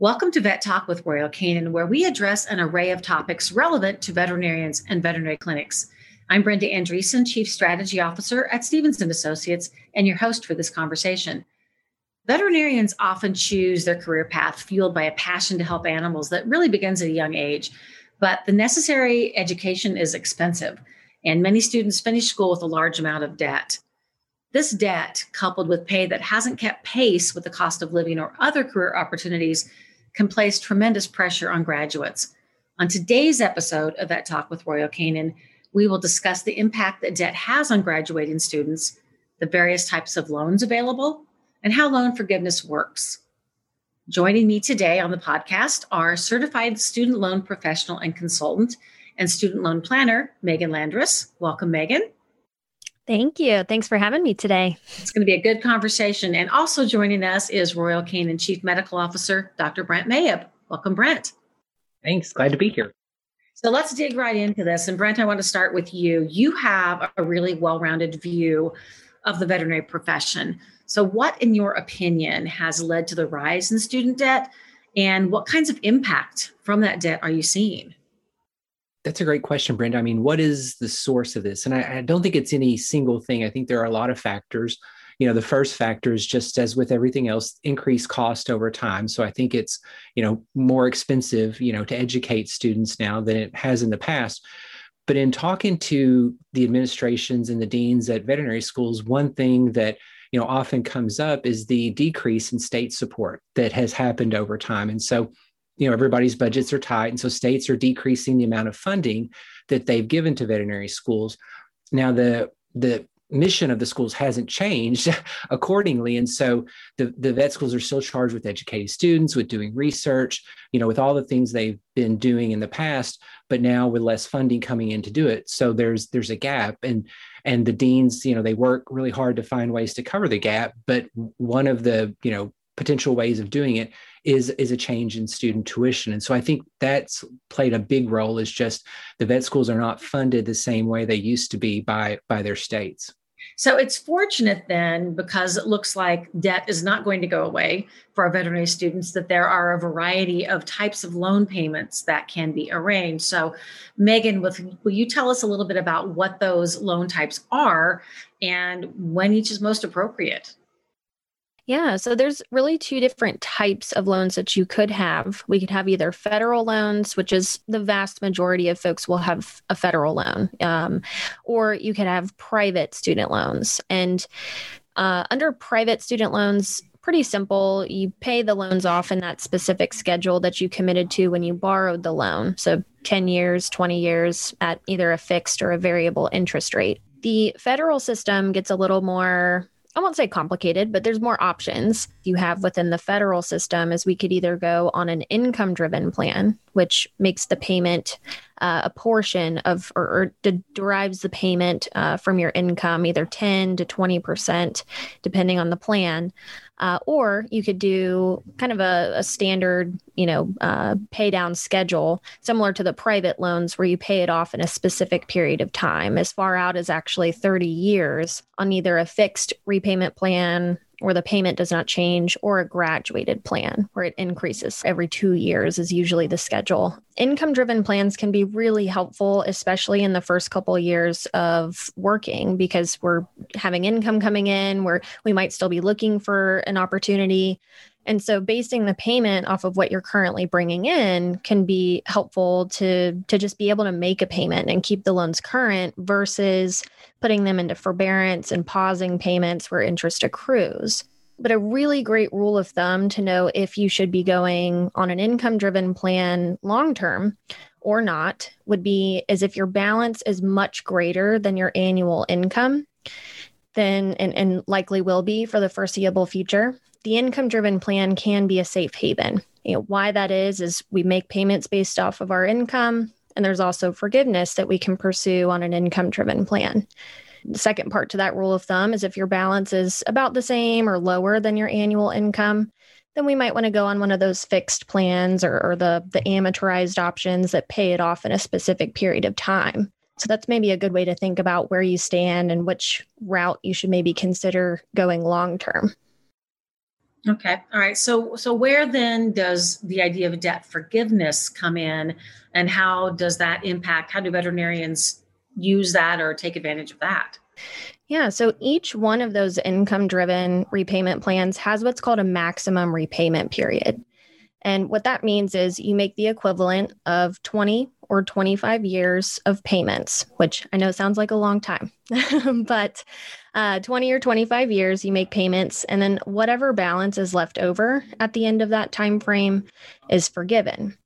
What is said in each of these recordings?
Welcome to Vet Talk with Royal Canin, where we address an array of topics relevant to veterinarians and veterinary clinics. I'm Brenda Andreessen, Chief Strategy Officer at Stevenson Associates, and your host for this conversation. Veterinarians often choose their career path fueled by a passion to help animals that really begins at a young age, but the necessary education is expensive, and many students finish school with a large amount of debt. This debt, coupled with pay that hasn't kept pace with the cost of living or other career opportunities, can place tremendous pressure on graduates. On today's episode of Vet Talk with Royal Canin, we will discuss the impact that debt has on graduating students, the various types of loans available, and how loan forgiveness works. Joining me today on the podcast are certified student loan professional and consultant and student loan planner, Megan Landress. Welcome, Megan. Thank you. Thanks for having me today. It's going to be a good conversation. And also joining us is Royal Canin Chief Medical Officer, Dr. Brent Mayabb. Welcome, Brent. Thanks. Glad to be here. So let's dig right into this. And Brent, I want to start with you. You have a really well rounded view of the veterinary profession. So, what, in your opinion, has led to the rise in student debt? And what kinds of impact from that debt are you seeing? That's a great question, Brenda. I mean, what is the source of this? And I, I, don't think it's any single thing. I think there are a lot of factors. You know, the first factor is just as with everything else, increased cost over time. So I think it's, you know, more expensive, you know, to educate students now than it has in the past. But in talking to the administrations and the deans at veterinary schools, one thing that you know often comes up is the decrease in state support that has happened over time. And so you know everybody's budgets are tight and so states are decreasing the amount of funding that they've given to veterinary schools. Now the the mission of the schools hasn't changed accordingly and so the, the vet schools are still charged with educating students with doing research you know with all the things they've been doing in the past but now with less funding coming in to do it. So there's there's a gap and and the deans you know they work really hard to find ways to cover the gap but one of the you know potential ways of doing it is is a change in student tuition. And so i think that's played a big role is just the vet schools are not funded the same way they used to be by by their states. So it's fortunate then because it looks like debt is not going to go away for our veterinary students that there are a variety of types of loan payments that can be arranged. So megan with, will you tell us a little bit about what those loan types are and when each is most appropriate yeah, so there's really two different types of loans that you could have. We could have either federal loans, which is the vast majority of folks will have a federal loan, um, or you could have private student loans. And uh, under private student loans, pretty simple. You pay the loans off in that specific schedule that you committed to when you borrowed the loan. So 10 years, 20 years at either a fixed or a variable interest rate. The federal system gets a little more I won't say complicated, but there's more options you have within the federal system is we could either go on an income driven plan, which makes the payment uh, a portion of or, or de- derives the payment uh, from your income, either 10 to 20%, depending on the plan. Uh, or you could do kind of a, a standard, you know, uh, pay down schedule, similar to the private loans where you pay it off in a specific period of time, as far out as actually 30 years on either a fixed repayment plan where the payment does not change, or a graduated plan where it increases every two years, is usually the schedule. Income driven plans can be really helpful, especially in the first couple of years of working, because we're having income coming in, where we might still be looking for an opportunity. And so basing the payment off of what you're currently bringing in can be helpful to to just be able to make a payment and keep the loans current versus putting them into forbearance and pausing payments where interest accrues. But a really great rule of thumb to know if you should be going on an income driven plan long term or not would be as if your balance is much greater than your annual income then and, and likely will be for the foreseeable future the income driven plan can be a safe haven. You know, why that is is we make payments based off of our income and there's also forgiveness that we can pursue on an income driven plan. The second part to that rule of thumb is if your balance is about the same or lower than your annual income, then we might want to go on one of those fixed plans or, or the, the amortized options that pay it off in a specific period of time. So that's maybe a good way to think about where you stand and which route you should maybe consider going long term. Okay. All right. So so where then does the idea of debt forgiveness come in and how does that impact how do veterinarians use that or take advantage of that? Yeah, so each one of those income driven repayment plans has what's called a maximum repayment period. And what that means is you make the equivalent of 20 or 25 years of payments, which I know sounds like a long time, but uh, 20 or 25 years, you make payments, and then whatever balance is left over at the end of that time frame is forgiven.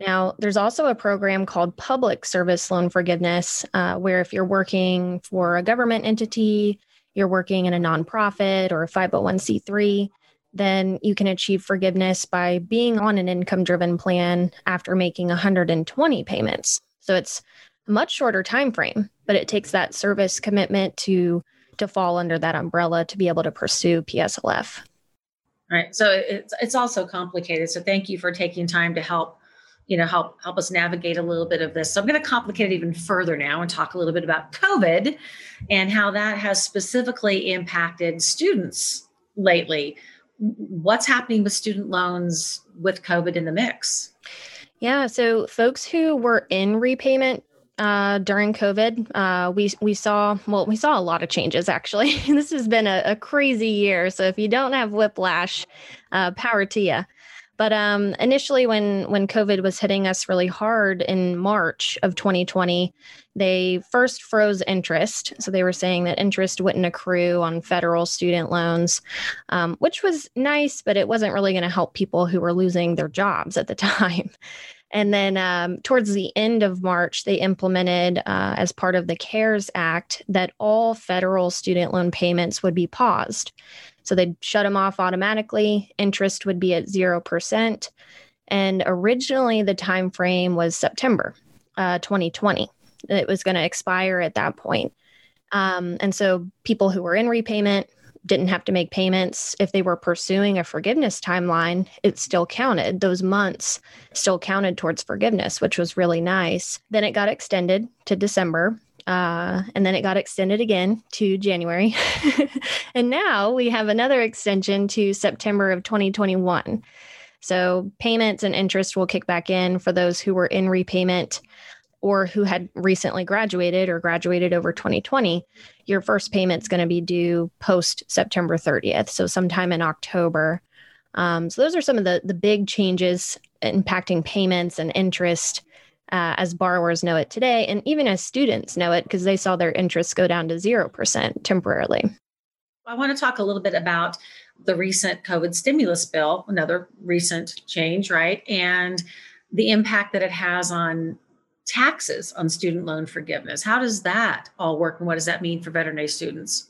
Now, there's also a program called Public Service Loan Forgiveness, uh, where if you're working for a government entity, you're working in a nonprofit or a 501c3, then you can achieve forgiveness by being on an income driven plan after making 120 payments. So it's a much shorter time frame, but it takes that service commitment to to fall under that umbrella to be able to pursue PSLF. Right. So it's it's also complicated. So thank you for taking time to help you know help help us navigate a little bit of this. So I'm going to complicate it even further now and talk a little bit about COVID and how that has specifically impacted students lately what's happening with student loans with COVID in the mix? Yeah, so folks who were in repayment uh, during COVID, uh, we we saw well, we saw a lot of changes. Actually, this has been a, a, crazy year. So if you don't have whiplash, uh, power to you. But um, initially, when when COVID was hitting us really hard in March of 2020, they first froze interest. So they were saying that interest wouldn't accrue on federal student loans, um, which was nice, but it wasn't really going to help people who were losing their jobs at the time. And then um, towards the end of March, they implemented, uh, as part of the CARES Act, that all federal student loan payments would be paused. So they'd shut them off automatically. Interest would be at 0%. And originally the time frame was September uh, 2020. It was going to expire at that point. Um, and so people who were in repayment didn't have to make payments. If they were pursuing a forgiveness timeline, it still counted. Those months still counted towards forgiveness, which was really nice. Then it got extended to December. Uh, and then it got extended again to January. and now we have another extension to September of 2021. So payments and interest will kick back in for those who were in repayment or who had recently graduated or graduated over 2020. Your first payment's going to be due post September 30th, so sometime in October. Um, so those are some of the the big changes impacting payments and interest uh, as borrowers know it today, and even as students know it because they saw their interest go down to 0% temporarily. I want to talk a little bit about the recent COVID stimulus bill, another recent change, right? And the impact that it has on taxes on student loan forgiveness. How does that all work and what does that mean for veterinary students?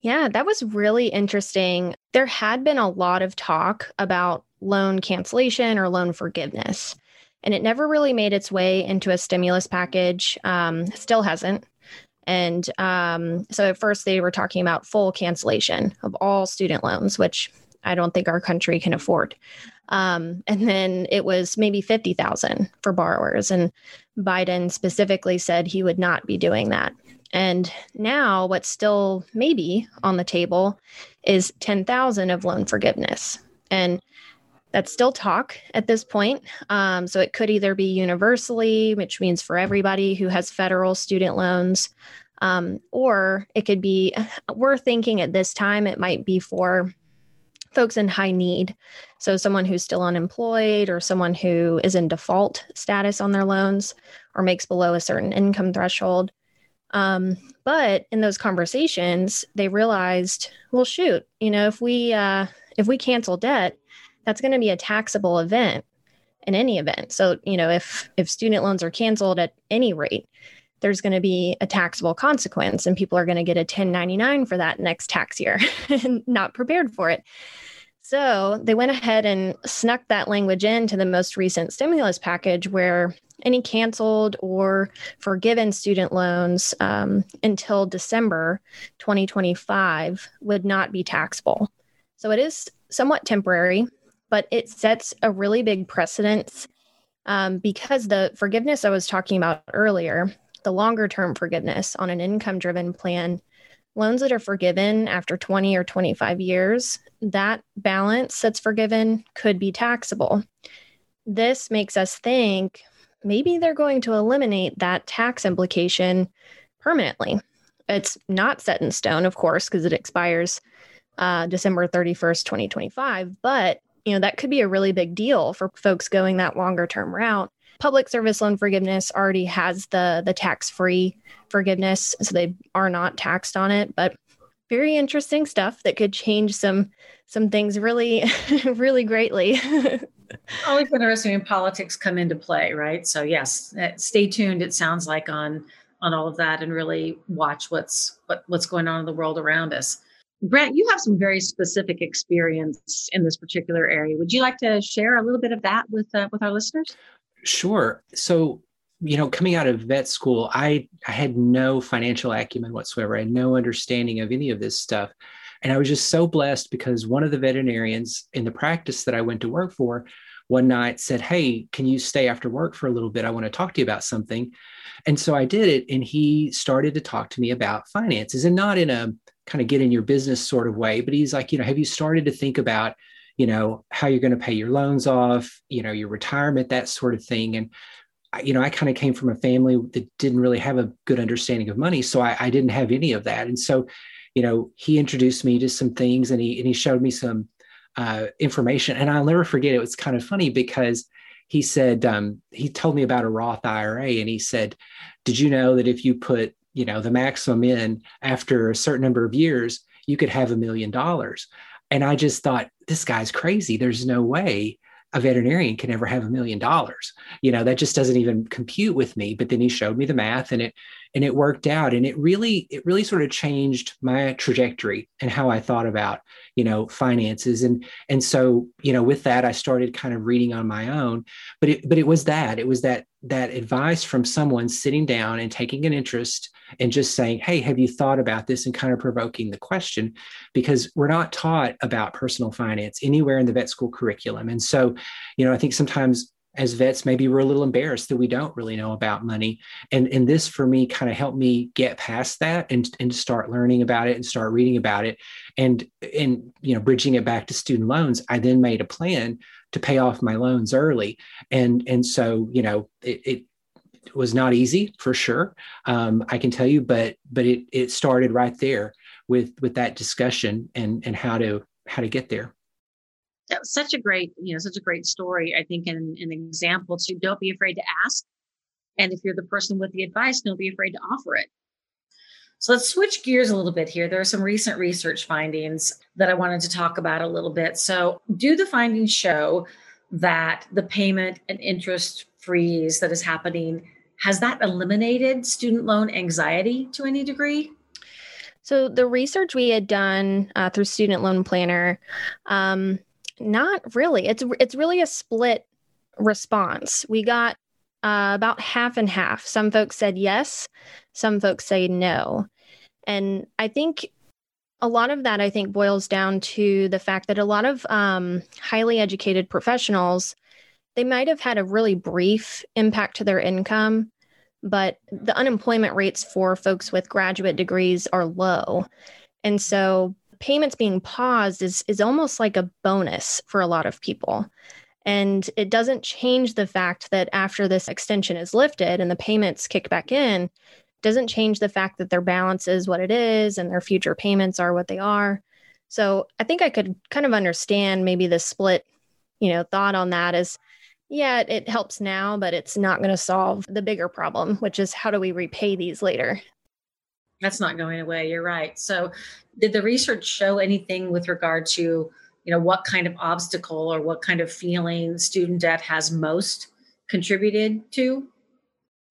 Yeah, that was really interesting. There had been a lot of talk about loan cancellation or loan forgiveness and it never really made its way into a stimulus package. Um, still hasn't. And um, so at first they were talking about full cancellation of all student loans, which I don't think our country can afford. Um, and then it was maybe 50,000 for borrowers. And Biden specifically said he would not be doing that. And now what's still maybe on the table is 10,000 of loan forgiveness. And that's still talk at this point. Um, so it could either be universally, which means for everybody who has federal student loans, um, or it could be, we're thinking at this time it might be for folks in high need. So someone who's still unemployed or someone who is in default status on their loans or makes below a certain income threshold. Um, but in those conversations, they realized, well, shoot, you know, if we uh, if we cancel debt, that's going to be a taxable event in any event. So, you know, if if student loans are canceled at any rate, there's going to be a taxable consequence and people are going to get a 1099 for that next tax year and not prepared for it. So, they went ahead and snuck that language into the most recent stimulus package where any canceled or forgiven student loans um, until December 2025 would not be taxable. So, it is somewhat temporary but it sets a really big precedence um, because the forgiveness I was talking about earlier, the longer term forgiveness on an income driven plan, loans that are forgiven after 20 or 25 years, that balance that's forgiven could be taxable. This makes us think maybe they're going to eliminate that tax implication permanently. It's not set in stone, of course, because it expires uh, December 31st, 2025. But, you know, that could be a really big deal for folks going that longer term route. Public service loan forgiveness already has the the tax free forgiveness, so they are not taxed on it. But very interesting stuff that could change some some things really, really greatly. Always interesting when politics come into play, right? So yes, uh, stay tuned. It sounds like on on all of that, and really watch what's what, what's going on in the world around us. Brent, you have some very specific experience in this particular area. Would you like to share a little bit of that with uh, with our listeners? Sure. So, you know, coming out of vet school, I I had no financial acumen whatsoever. I had no understanding of any of this stuff. And I was just so blessed because one of the veterinarians in the practice that I went to work for one night said, Hey, can you stay after work for a little bit? I want to talk to you about something. And so I did it. And he started to talk to me about finances and not in a kind of get in your business sort of way, but he's like, you know, have you started to think about, you know, how you're going to pay your loans off, you know, your retirement, that sort of thing. And you know, I kind of came from a family that didn't really have a good understanding of money. So I, I didn't have any of that. And so you know, he introduced me to some things and he and he showed me some uh, information. And I'll never forget. It was kind of funny because he said um, he told me about a Roth IRA, and he said, "Did you know that if you put you know the maximum in after a certain number of years, you could have a million dollars?" And I just thought, this guy's crazy. There's no way a veterinarian can ever have a million dollars. You know, that just doesn't even compute with me. But then he showed me the math and it and it worked out. And it really, it really sort of changed my trajectory and how I thought about, you know, finances. And and so, you know, with that, I started kind of reading on my own. But it but it was that, it was that that advice from someone sitting down and taking an interest and just saying, Hey, have you thought about this? And kind of provoking the question because we're not taught about personal finance anywhere in the vet school curriculum. And so, you know, I think sometimes as vets maybe we're a little embarrassed that we don't really know about money and and this for me kind of helped me get past that and and start learning about it and start reading about it and and you know bridging it back to student loans i then made a plan to pay off my loans early and and so you know it, it was not easy for sure. Um, I can tell you, but but it it started right there with with that discussion and and how to how to get there. That was such a great you know such a great story. I think an an example to don't be afraid to ask, and if you're the person with the advice, don't be afraid to offer it. So let's switch gears a little bit here. There are some recent research findings that I wanted to talk about a little bit. So, do the findings show that the payment and interest freeze that is happening has that eliminated student loan anxiety to any degree? So the research we had done uh, through Student Loan Planner, um, not really. It's it's really a split response. We got uh, about half and half. Some folks said yes, some folks say no, and I think a lot of that I think boils down to the fact that a lot of um, highly educated professionals they might have had a really brief impact to their income, but the unemployment rates for folks with graduate degrees are low. And so payments being paused is is almost like a bonus for a lot of people. And it doesn't change the fact that after this extension is lifted and the payments kick back in, doesn't change the fact that their balance is what it is and their future payments are what they are. So I think I could kind of understand maybe the split, you know, thought on that is yeah, it helps now, but it's not going to solve the bigger problem, which is how do we repay these later? That's not going away. You're right. So, did the research show anything with regard to, you know, what kind of obstacle or what kind of feeling student debt has most contributed to?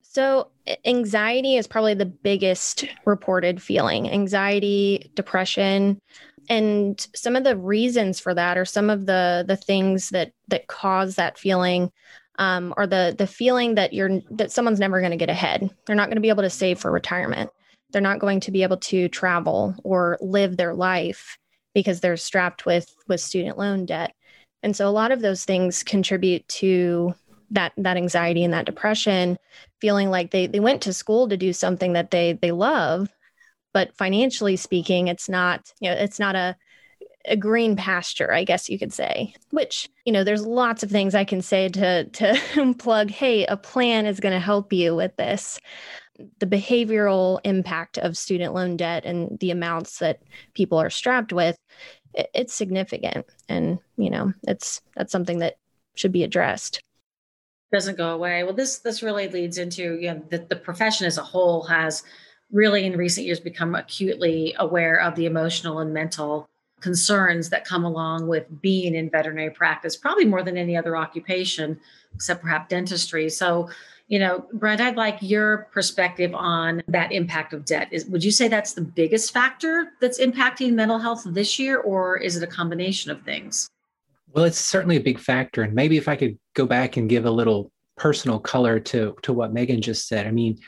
So, anxiety is probably the biggest reported feeling. Anxiety, depression, and some of the reasons for that or some of the the things that that cause that feeling um, or the the feeling that you're that someone's never going to get ahead they're not going to be able to save for retirement they're not going to be able to travel or live their life because they're strapped with with student loan debt. And so a lot of those things contribute to that that anxiety and that depression feeling like they they went to school to do something that they they love but financially speaking, it's not, you know, it's not a a green pasture, I guess you could say. Which, you know, there's lots of things I can say to to plug, hey, a plan is going to help you with this. The behavioral impact of student loan debt and the amounts that people are strapped with, it's significant. And, you know, it's that's something that should be addressed doesn't go away. Well, this this really leads into you know the, the profession as a whole has really in recent years become acutely aware of the emotional and mental concerns that come along with being in veterinary practice, probably more than any other occupation, except perhaps dentistry. So, you know, Brent, I'd like your perspective on that impact of debt. Is would you say that's the biggest factor that's impacting mental health this year, or is it a combination of things? Well, it's certainly a big factor. And maybe if I could go back and give a little personal color to, to what Megan just said. I mean,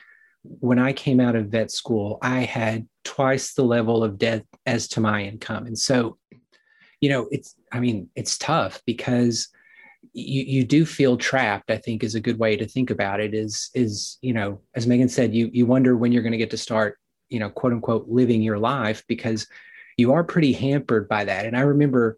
when I came out of vet school, I had twice the level of debt as to my income. And so, you know, it's, I mean, it's tough because you, you do feel trapped, I think is a good way to think about it is, is, you know, as Megan said, you, you wonder when you're going to get to start, you know, quote unquote, living your life because you are pretty hampered by that. And I remember,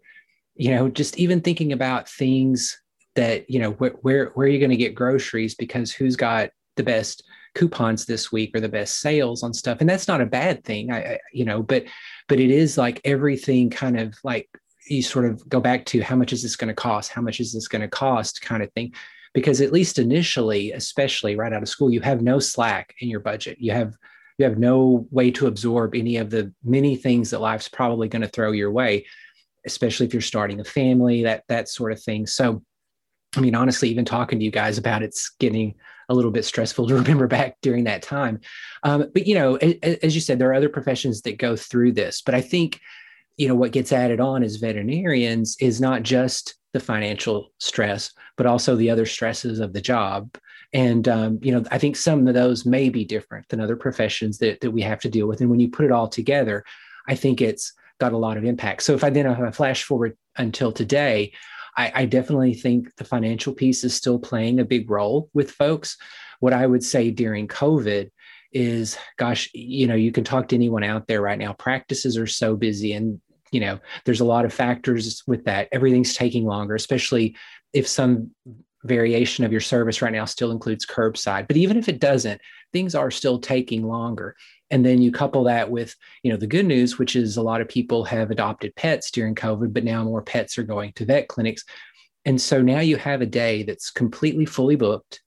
you know, just even thinking about things that, you know, wh- where, where are you going to get groceries because who's got the best coupons this week or the best sales on stuff. And that's not a bad thing. I, I you know, but, but it is like everything kind of like you sort of go back to how much is this going to cost? How much is this going to cost kind of thing? Because at least initially, especially right out of school, you have no slack in your budget. You have, you have no way to absorb any of the many things that life's probably going to throw your way especially if you're starting a family, that that sort of thing. So, I mean, honestly, even talking to you guys about it's getting a little bit stressful to remember back during that time. Um, but you know, as, you said, there are other professions that go through this. But I think, you know, what gets added on as veterinarians is not just the financial stress, but also the other stresses of the job. And um, you know, I think some of those may be different than other professions that that we have to deal with. And when you put it all together, I think it's got a lot of impact. So if I then have a flash forward until today, I, I definitely think the financial piece is still playing a big role with folks. What I would say during COVID is, gosh, you know, you can talk to anyone out there right now. Practices are so busy and you know there's a lot of factors with that everything's taking longer especially if some variation of your service right now still includes curbside but even if it doesn't things are still taking longer. And then you couple that with you know the good news which is a lot of people have adopted pets during covid but now more pets are going to vet clinics. And so now you have a day that's completely fully booked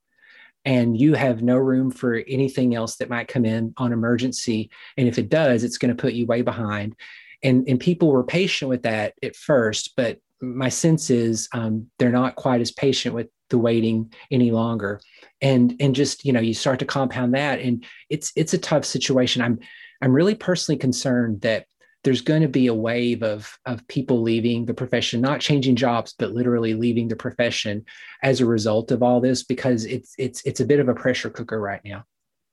and you have no room for anything else that might come in on emergency. And if it does it's going to put you way behind. And and people were patient with that at first but my sense is um, they're not quite as patient with the waiting any longer. And and just you know you start to compound that and it's it's a tough situation. I'm i'm really personally concerned that there's going to be a wave of of people leaving the profession not changing jobs but literally leaving the profession as a result of all this because it's it's it's a bit of a pressure cooker right now.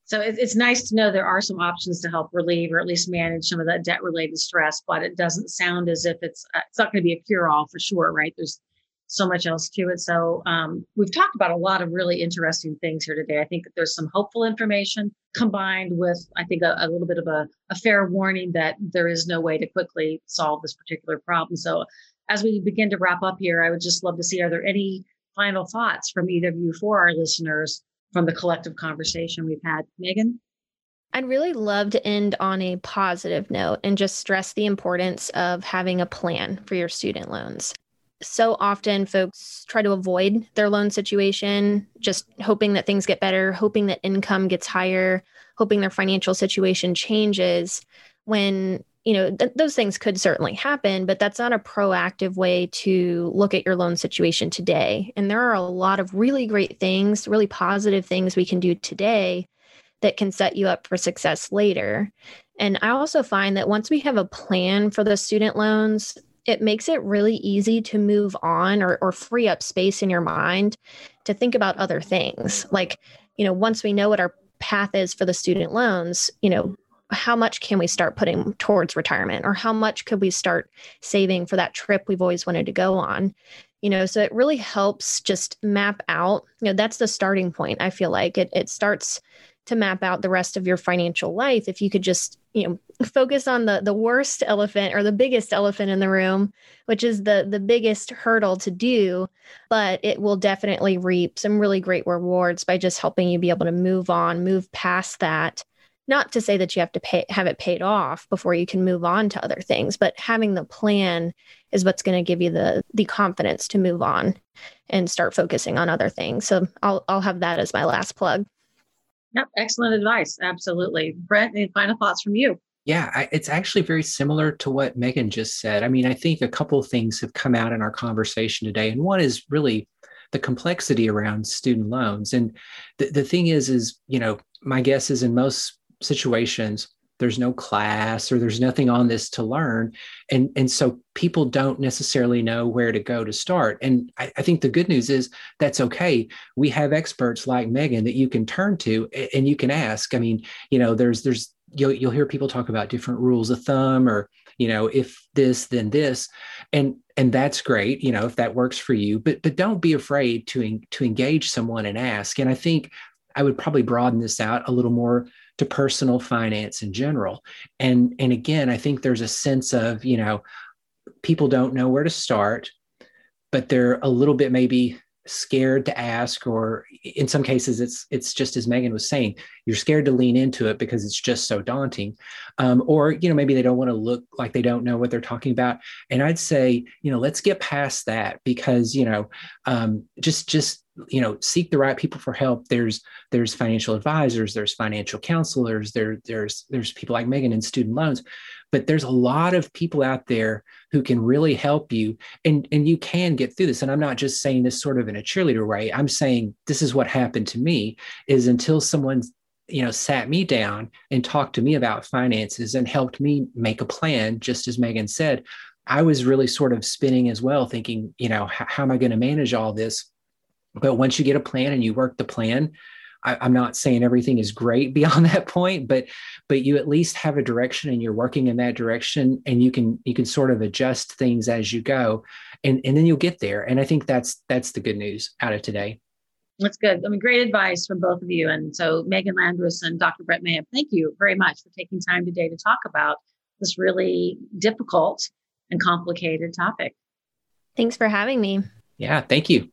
So it's nice to know there are some options to help relieve or at least manage some of that debt related stress but it doesn't sound as if it's uh, it's not going to be a cure all for sure right? There's so much else to it. So um, we've talked about a lot of really interesting things here today. I think there's some hopeful information combined with, I think, a, a, little bit of a, a fair warning that there is no way to quickly solve this particular problem. So as we begin to wrap up here, I would just love to see are there any final thoughts from either of you for our listeners from the collective conversation we've had? Megan? I'd really love to end on a positive note and just stress the importance of having a plan for your student loans so often folks try to avoid their loan situation, just hoping that things get better, hoping that income gets higher, hoping their financial situation changes when you know th- those things could certainly happen but that's not a proactive way to look at your loan situation today. And there are a lot of really great things really positive things we can do today that can set you up for success later. And i also find that once we have a plan for the student loans it makes it really easy to move on or, or free up space in your mind to think about other things. Like, you know, once we know what our path is for the student loans, you know, how much can we start putting towards retirement or how much could we start saving for that trip we've always wanted to go on? You know, so it really helps just map out, you know, that's the starting point. I feel like it, it starts to map out the rest of your financial life if you could just you know focus on the the worst elephant or the biggest elephant in the room which is the the biggest hurdle to do but it will definitely reap some really great rewards by just helping you be able to move on move past that. Not to say that you have to pay have it paid off before you can move on to other things but having the plan is what's going to give you the the confidence to move on and start focusing on other things. So i'll i'll have that as my last plug Yep, excellent advice. Absolutely. Brent, any final thoughts from you? Yeah, I, it's actually very similar to what Megan just said. I mean, I think a couple things have come out in our conversation today, and one is really the complexity around student loans. And the, the thing is, is you know, my guess is in most situations, there's no class or there's nothing on this to learn. And and so people don't necessarily know where to go to start. And I, I, think the good news is that's okay. We have experts like megan that you can turn to and you can ask. I mean you know there's there's you'll, you'll hear people talk about different rules of thumb or you know if this then this. And and that's great you know if that works for you. But but don't be afraid to to engage someone and ask. And i think i would probably broaden this out a little more to personal finance in general. And and again i think there's a sense of you know people don't know where to start but they're a little bit maybe scared to ask or in some cases it's it's just as megan was saying you're scared to lean into it because it's just so daunting. Um, or you know maybe they don't want to look like they don't know what they're talking about. And i'd say you know let's get past that because you know um, just just you know seek the right people for help. There's there's financial advisors there's financial counselors there there's there's people like megan in student loans. But there's a lot of people out there who can really help you and and you can get through this. And i'm not just saying this sort of in a cheerleader way. I'm saying this is what happened to me is until someone you know sat me down and talked to me about finances and helped me make a plan just as megan said i was really sort of spinning as well thinking you know how, how am i going to manage all this but once you get a plan and you work the plan I, am not saying everything is great beyond that point, but but you at least have a direction and you're working in that direction and you can you can sort of adjust things as you go and, and then you'll get there. And I think that's that's the good news out of today. That's good. I mean, great advice from both of you. And so Megan Landress and Dr. Brent Mayabb, thank you very much for taking time today to talk about this really difficult and complicated topic. Thanks for having me. Yeah, thank you.